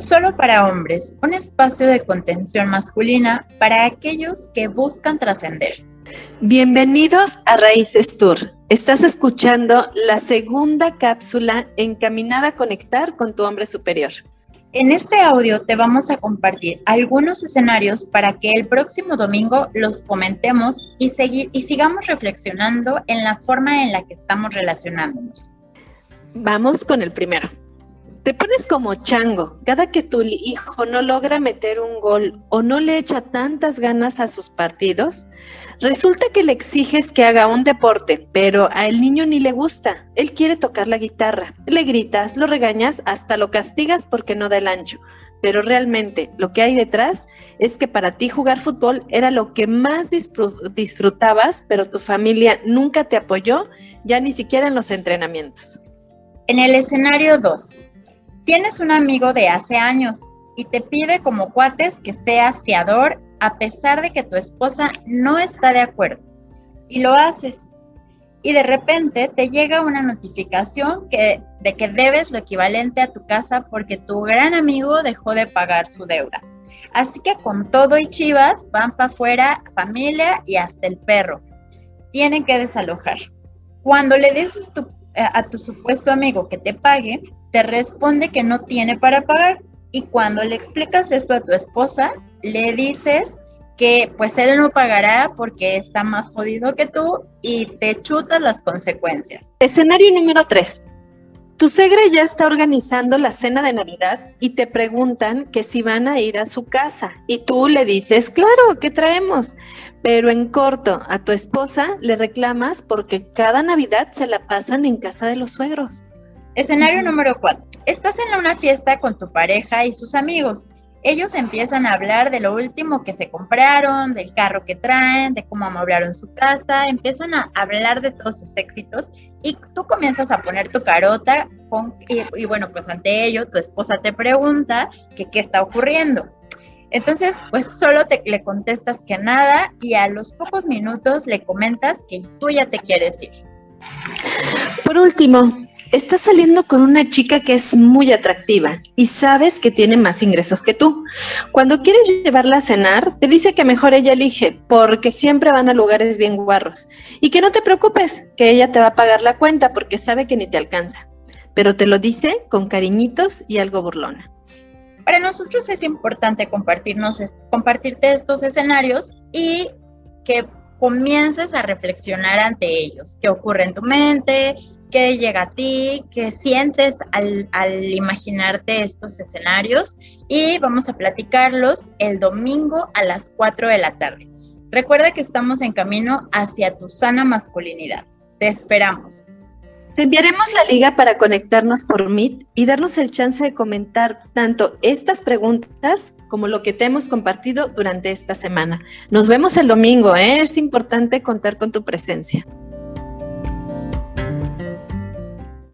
Solo para hombres, un espacio de contención masculina para aquellos que buscan trascender. Bienvenidos a Raíces Tour. Estás escuchando la segunda cápsula encaminada a conectar con tu hombre superior. En este audio te vamos a compartir algunos escenarios para que el próximo domingo los comentemos y, seguir, y sigamos reflexionando en la forma en la que estamos relacionándonos. Vamos con el primero. Te pones como chango cada que tu hijo no logra meter un gol o no le echa tantas ganas a sus partidos. Resulta que le exiges que haga un deporte, pero a el niño ni le gusta. Él quiere tocar la guitarra. Le gritas, lo regañas, hasta lo castigas porque no da el ancho. Pero realmente lo que hay detrás es que para ti jugar fútbol era lo que más disfrutabas, pero tu familia nunca te apoyó, ya ni siquiera en los entrenamientos. En el escenario 2, Tienes un amigo de hace años y te pide como cuates que seas fiador a pesar de que tu esposa no está de acuerdo. Y lo haces. Y de repente te llega una notificación que, de que debes lo equivalente a tu casa porque tu gran amigo dejó de pagar su deuda. Así que con todo y chivas van para afuera familia y hasta el perro. Tienen que desalojar. Cuando le dices eh, a tu supuesto amigo que te pague, te responde que no tiene para pagar. Y cuando le explicas esto a tu esposa, le dices que pues él no pagará porque está más jodido que tú y te chutas las consecuencias. Escenario número 3. Tu segre ya está organizando la cena de Navidad y te preguntan que si van a ir a su casa. Y tú le dices, claro, ¿qué traemos? Pero en corto, a tu esposa le reclamas porque cada Navidad se la pasan en casa de los suegros. Escenario número 4. Estás en una fiesta con tu pareja y sus amigos. Ellos empiezan a hablar de lo último que se compraron, del carro que traen, de cómo amueblaron su casa, empiezan a hablar de todos sus éxitos y tú comienzas a poner tu carota y, bueno, pues ante ello tu esposa te pregunta que qué está ocurriendo. Entonces, pues solo te, le contestas que nada y a los pocos minutos le comentas que tú ya te quieres ir. Por último, estás saliendo con una chica que es muy atractiva y sabes que tiene más ingresos que tú. Cuando quieres llevarla a cenar, te dice que mejor ella elige, porque siempre van a lugares bien guarros. Y que no te preocupes, que ella te va a pagar la cuenta porque sabe que ni te alcanza. Pero te lo dice con cariñitos y algo burlona. Para nosotros es importante compartirnos, compartirte estos escenarios y que comiences a reflexionar ante ellos. ¿Qué ocurre en tu mente? Qué llega a ti, qué sientes al, imaginarte estos escenarios y vamos a platicarlos el domingo a las 4 de la tarde. Recuerda que estamos en camino hacia tu sana masculinidad. Te esperamos. Te enviaremos la liga para conectarnos por Meet y darnos el chance de comentar tanto estas preguntas como lo que te hemos compartido durante esta semana. Nos vemos el domingo, ¿eh? es importante contar con tu presencia.